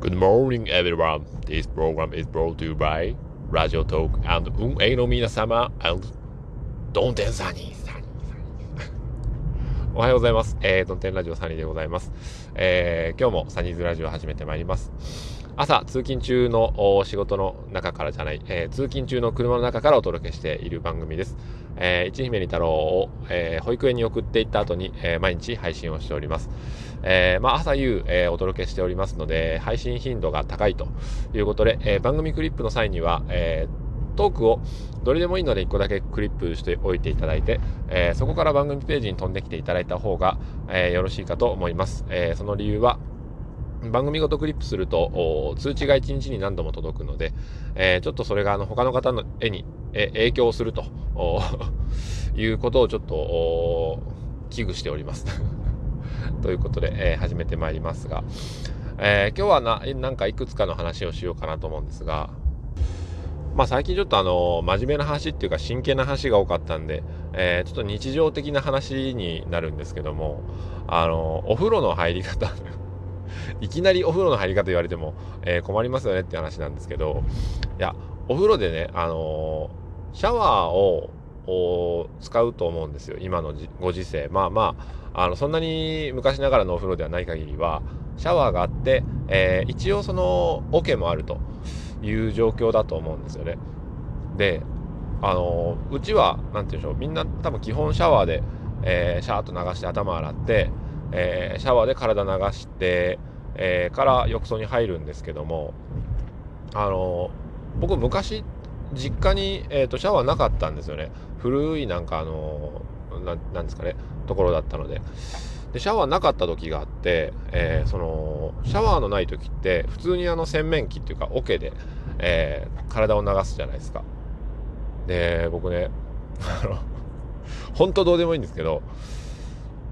Good morning, everyone. This program is brought to you by Radio Talk and 運営の皆様 and ドンテンサニーサニーサニーおはようございます。えー、ドンテンラジオサニーでございます。えー、今日もサニーズラジオ始めてまいります。朝、通勤中の仕事の中からじゃない、えー、通勤中の車の中からお届けしている番組です。えー、一姫二太郎を、えー、保育園に送っていった後に、えー、毎日配信をしております。え、まあ、朝夕、え、お届けしておりますので、配信頻度が高いということで、え、番組クリップの際には、え、トークをどれでもいいので1個だけクリップしておいていただいて、え、そこから番組ページに飛んできていただいた方が、え、よろしいかと思います。え、その理由は、番組ごとクリップすると通知が1日に何度も届くので、えー、ちょっとそれがあの他の方の絵に、影響すると いうことをちょっと危惧しております。ということで、えー、始めてまいりますが、えー、今日はな、なんかいくつかの話をしようかなと思うんですが、まあ最近ちょっとあの、真面目な話っていうか真剣な話が多かったんで、えー、ちょっと日常的な話になるんですけども、あの、お風呂の入り方 いきなりお風呂の入り方言われても、えー、困りますよねって話なんですけど、いや、お風呂でね、あのシャワーを使うと思うんですよ。今のご時世。まあまああのそんなに昔ながらのお風呂ではない限りはシャワーがあって、えー、一応その桶もあるという状況だと思うんですよね。であのうちは何て言うんでしょう。みんな多分基本シャワーで、えー、シャーッと流して頭洗って、えー、シャワーで体流して、えー、から浴槽に入るんですけどもあの僕昔実家に、えーと、シャワーなかったんですよね。古いなんかあのなんですかねところだったので。でシャワーなかった時があって、えー、そのシャワーのない時って普通にあの洗面器っていうか桶で、えー、体を流すじゃないですか。で僕ねあの本当どうでもいいんですけど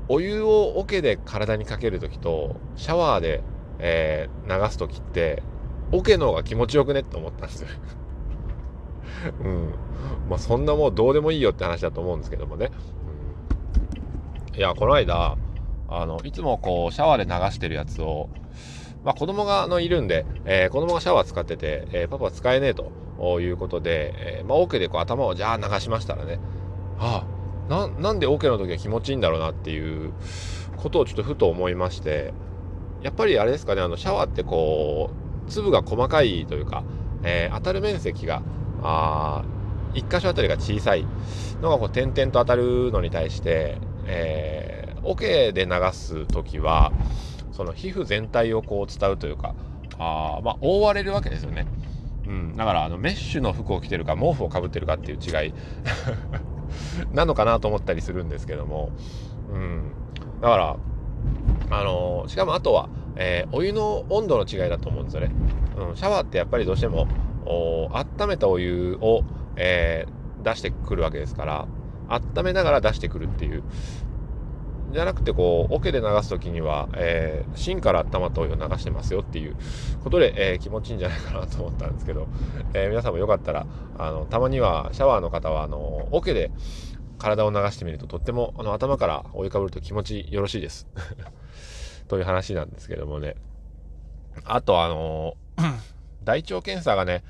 お湯を桶で体にかける時とシャワーで、えー、流す時って桶の方が気持ちよくねって思ったんですよ うん。まあそんなもうどうでもいいよって話だと思うんですけどもね。いや、この間、あの、いつもこう、シャワーで流してるやつを、まあ子供があのいるんで、えー、子供がシャワー使ってて、えー、パパ使えねえということで、えー、まあオ、ケでこう頭をじゃあ流しましたらね、ああ、な、なんでオ、ケの時は気持ちいいんだろうなっていうことをちょっとふと思いまして、やっぱりあれですかね、あのシャワーってこう、粒が細かいというか、えー、当たる面積があ1箇所あたりが小さいのがこう点々と当たるのに対して、えー、桶で流す時はその皮膚全体をこう伝うというかあまあ覆われるわけですよね。うん、だからあのメッシュの服を着てるか毛布をかぶってるかっていう違い なのかなと思ったりするんですけども、うん、だからあの、しかもあとは、えー、お湯の温度の違いだと思うんですよね、うん、シャワーってやっぱりどうしても温めたお湯を、えー、出してくるわけですから温めながら出してくるっていう。じゃなくてこう桶で流す時には、えー、芯から温まったお湯を流してますよっていうことで、えー、気持ちいいんじゃないかなと思ったんですけど、えー、皆さんもよかったらあのたまにはシャワーの方はあの桶で体を流してみるととってもあの頭からお湯かぶると気持ちよろしいです という話なんですけどもねあとあの 大腸検査がね、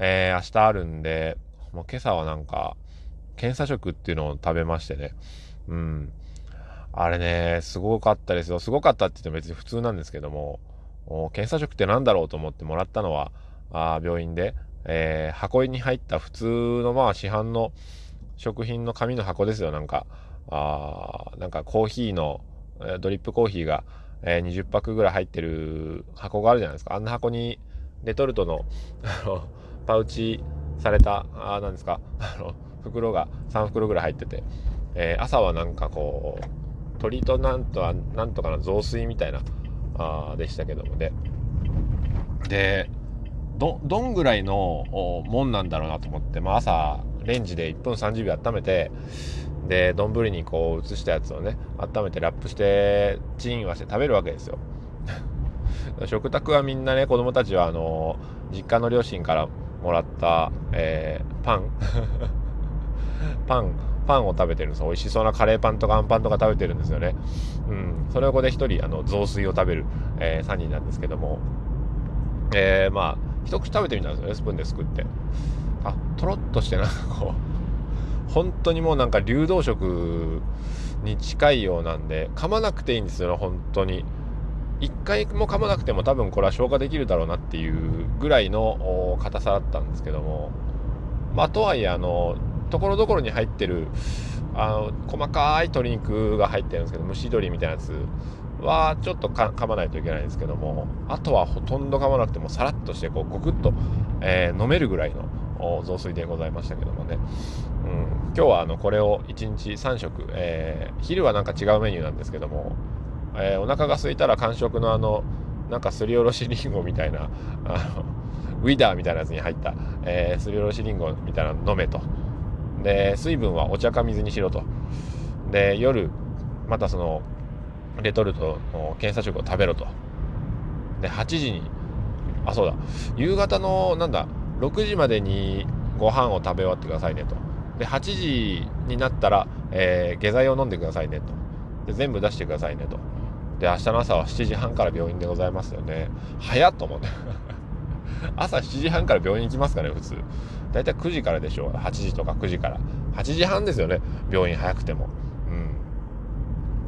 えー、明日あるんで、もう今朝はなんか、検査食っていうのを食べましてね。うん。あれね、すごかったですよ。すごかったって言っても別に普通なんですけども、検査食って何だろうと思ってもらったのは、あ病院で、えー、箱に入った普通のまあ市販の食品の紙の箱ですよ。なんか、あなんかコーヒーの、ドリップコーヒーが、えー、20パックぐらい入ってる箱があるじゃないですか。あんな箱にレトルトのあのパウチされたあなんですかあの袋が3袋ぐらい入ってて、えー、朝はなんかこう鳥となんとなんとかの雑炊みたいなあでしたけどもね。でどどんぐらいのもんなんだろうなと思って、まあ、朝レンジで1分30秒温めてで丼にこう移したやつをね温めてラップしてチンはして食べるわけですよ。食卓はみんなね、子供たちは、あの、実家の両親からもらった、えー、パン。パン、パンを食べてるんです美味しそうなカレーパンとかあんパンとか食べてるんですよね。うん。それをここで一人、あの、雑炊を食べる、えー、3人なんですけども、えー、まあ一口食べてみたんですよねスプーンですくって。あとろっとしてなんかこう本当にもうなんか流動食に近いようなんで噛まなくていいんですよね本当に。一回も噛まなくても多分これは消化できるだろうなっていうぐらいの硬さだったんですけども。まあとはいえあのところどころに入ってるあの細かい鶏肉が入ってるんですけど蒸し鶏みたいなやつはちょっと噛まないといけないんですけどもあとはほとんど噛まなくてもさらっとしてこうゴクッと、えー、飲めるぐらいの雑炊でございましたけどもね、うん、今日はあのこれを1日3食、えー、昼はなんか違うメニューなんですけども、えー、お腹が空いたら間食のあのなんかすりおろしりんごみたいなあのウィダーみたいなやつに入った、えー、すりおろしりんごみたいなの飲めと。で水分はお茶か水にしろと。で夜またそのレトルトの検査食を食べろと。で8時にあそうだ。夕方のなんだ6時までにご飯を食べ終わってくださいねと。で8時になったら、えー、下剤を飲んでくださいねと。で全部出してくださいねと。で明日の朝は7時半から病院でございますよね。早っと思って。朝7時半から病院行きますかね普通。だいたい9時からでしょう。8時とか9時から。8時半ですよね。病院早くても。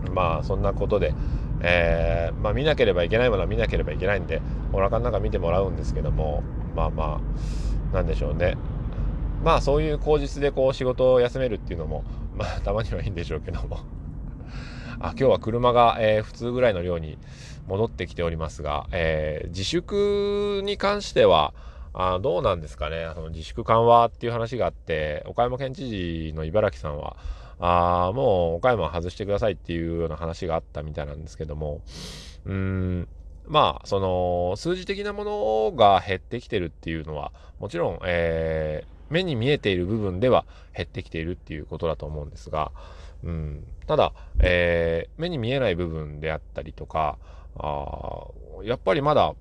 うん。まあそんなことでえー、まあ見なければいけないものは見なければいけないんでお腹の中見てもらうんですけどもまあまあなんでしょうね。まあそういう口実でこう仕事を休めるっていうのもまあたまにはいいんでしょうけども。あ今日は車が、えー、普通ぐらいの量に戻ってきておりますが、えー、自粛に関してはあどうなんですかね。あの自粛緩和っていう話があって岡山県知事の茨城さんはあもう岡山は外してくださいっていうような話があったみたいなんですけどもうんまあその数字的なものが減ってきてるっていうのはもちろん、えー、目に見えている部分では減ってきているっていうことだと思うんですが、うん、ただ、えー、目に見えない部分であったりとか、あやっぱりまだ、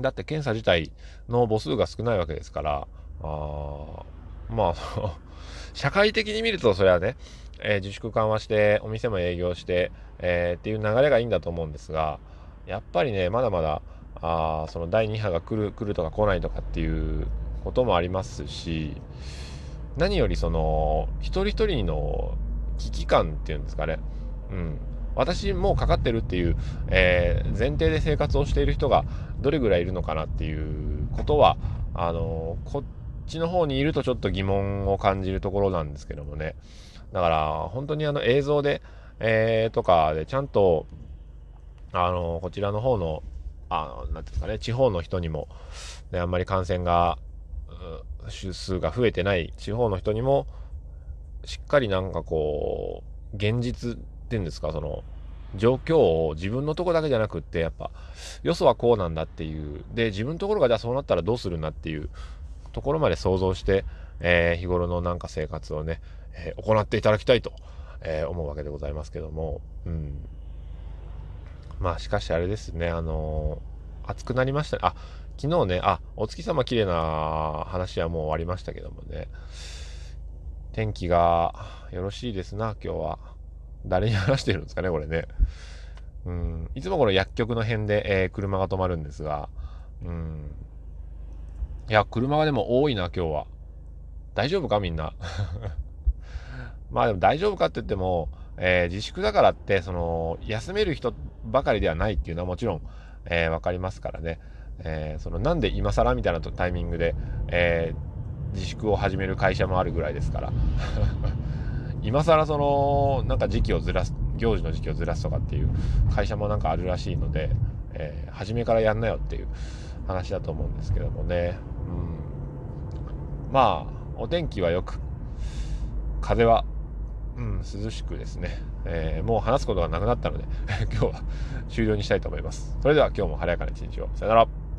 だって検査自体の母数が少ないわけですから、あまあ、社会的に見るとそれはね、えー、自粛緩和して、お店も営業して、えー、っていう流れがいいんだと思うんですが、やっぱりね、まだまだ、あその第2波が来る、来るとか来ないとかっていうこともありますし何よりその一人一人の危機感っていうんですかね、うん、私もうかかってるっていう、えー、前提で生活をしている人がどれぐらいいるのかなっていうことはあのこっちの方にいるとちょっと疑問を感じるところなんですけどもね。だから本当にあの映像で、えー、とかでちゃんとあのこちらの方のあなんていうんですかね地方の人にも、ね、あんまり感染が数が増えてない地方の人にもしっかりなんかこう現実っていうんですかその状況を自分のとこだけじゃなくってやっぱよそはこうなんだっていう。で自分のところがじゃあそうなったらどうするんだっていうところまで想像して、えー、日頃のなんか生活をね、えー、行っていただきたいと、えー、思うわけでございますけども、うん、まあしかしあれですねあの暑くなりましたね。あ昨日ね、あ、お月様綺麗な話はもう終わりましたけどもね、天気がよろしいですな、今日は。誰に話してるんですかね、これね。うん、いつもこの薬局の辺で、えー、車が止まるんですが、うん。いや、車がでも多いな、今日は。大丈夫か、みんな？まあでも大丈夫かって言っても、えー、自粛だからって、その、休める人ばかりではないっていうのはもちろん、えー、わかりますからね。えー、そのなんで今更みたいなタイミングで、えー、自粛を始める会社もあるぐらいですから。今更そのなんか時期をずらす行事の時期をずらすとかっていう会社もなんかあるらしいので、えー、初めからやんなよっていう話だと思うんですけどもね、うん、まあお天気はよく風は、うん、涼しくですね、えー、もう話すことがなくなったので 今日は終了にしたいと思います。それでは今日も晴れやかな一日を。さよなら。